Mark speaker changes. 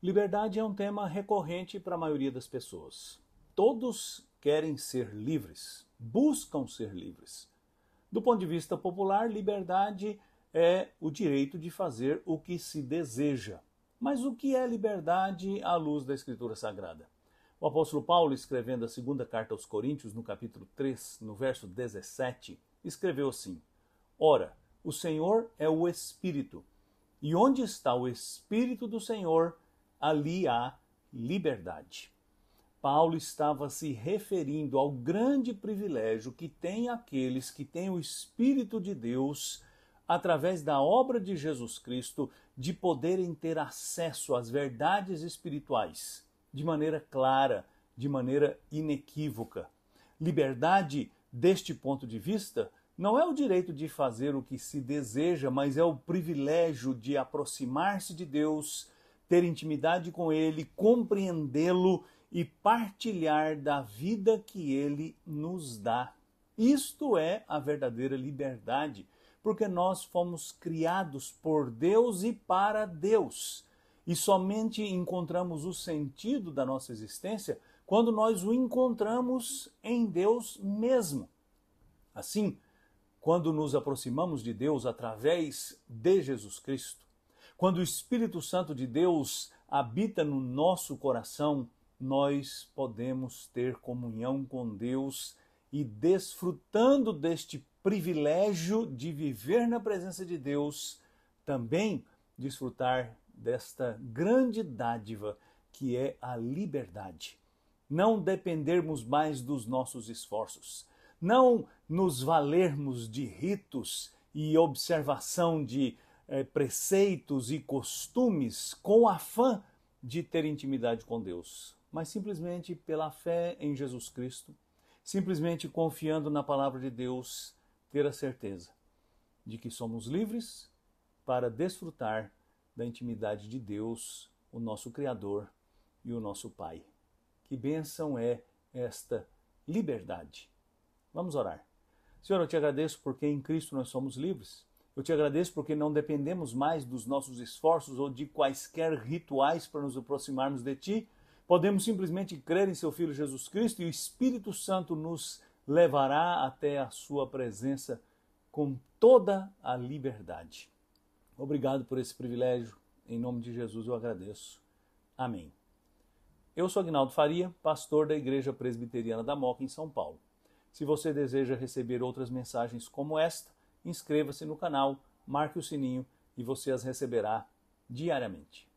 Speaker 1: Liberdade é um tema recorrente para a maioria das pessoas. Todos querem ser livres, buscam ser livres. Do ponto de vista popular, liberdade é o direito de fazer o que se deseja. Mas o que é liberdade à luz da Escritura Sagrada? O apóstolo Paulo, escrevendo a segunda carta aos Coríntios, no capítulo 3, no verso 17, escreveu assim: Ora, o Senhor é o Espírito, e onde está o Espírito do Senhor, ali há liberdade. Paulo estava se referindo ao grande privilégio que têm aqueles que têm o Espírito de Deus, através da obra de Jesus Cristo, de poderem ter acesso às verdades espirituais de maneira clara, de maneira inequívoca. Liberdade, deste ponto de vista, não é o direito de fazer o que se deseja, mas é o privilégio de aproximar-se de Deus ter intimidade com Ele, compreendê-lo e partilhar da vida que Ele nos dá. Isto é a verdadeira liberdade, porque nós fomos criados por Deus e para Deus. E somente encontramos o sentido da nossa existência quando nós o encontramos em Deus mesmo. Assim, quando nos aproximamos de Deus através de Jesus Cristo, quando o Espírito Santo de Deus habita no nosso coração, nós podemos ter comunhão com Deus e desfrutando deste privilégio de viver na presença de Deus, também desfrutar desta grande dádiva que é a liberdade. Não dependermos mais dos nossos esforços, não nos valermos de ritos e observação de é, preceitos e costumes com afã de ter intimidade com Deus, mas simplesmente pela fé em Jesus Cristo, simplesmente confiando na palavra de Deus, ter a certeza de que somos livres para desfrutar da intimidade de Deus, o nosso Criador e o nosso Pai. Que bênção é esta liberdade. Vamos orar. Senhor, eu te agradeço porque em Cristo nós somos livres. Eu te agradeço porque não dependemos mais dos nossos esforços ou de quaisquer rituais para nos aproximarmos de Ti. Podemos simplesmente crer em Seu Filho Jesus Cristo e o Espírito Santo nos levará até a Sua presença com toda a liberdade. Obrigado por esse privilégio. Em nome de Jesus eu agradeço. Amém. Eu sou Agnaldo Faria, pastor da Igreja Presbiteriana da Moca, em São Paulo. Se você deseja receber outras mensagens como esta, inscreva-se no canal, marque o sininho e você as receberá diariamente.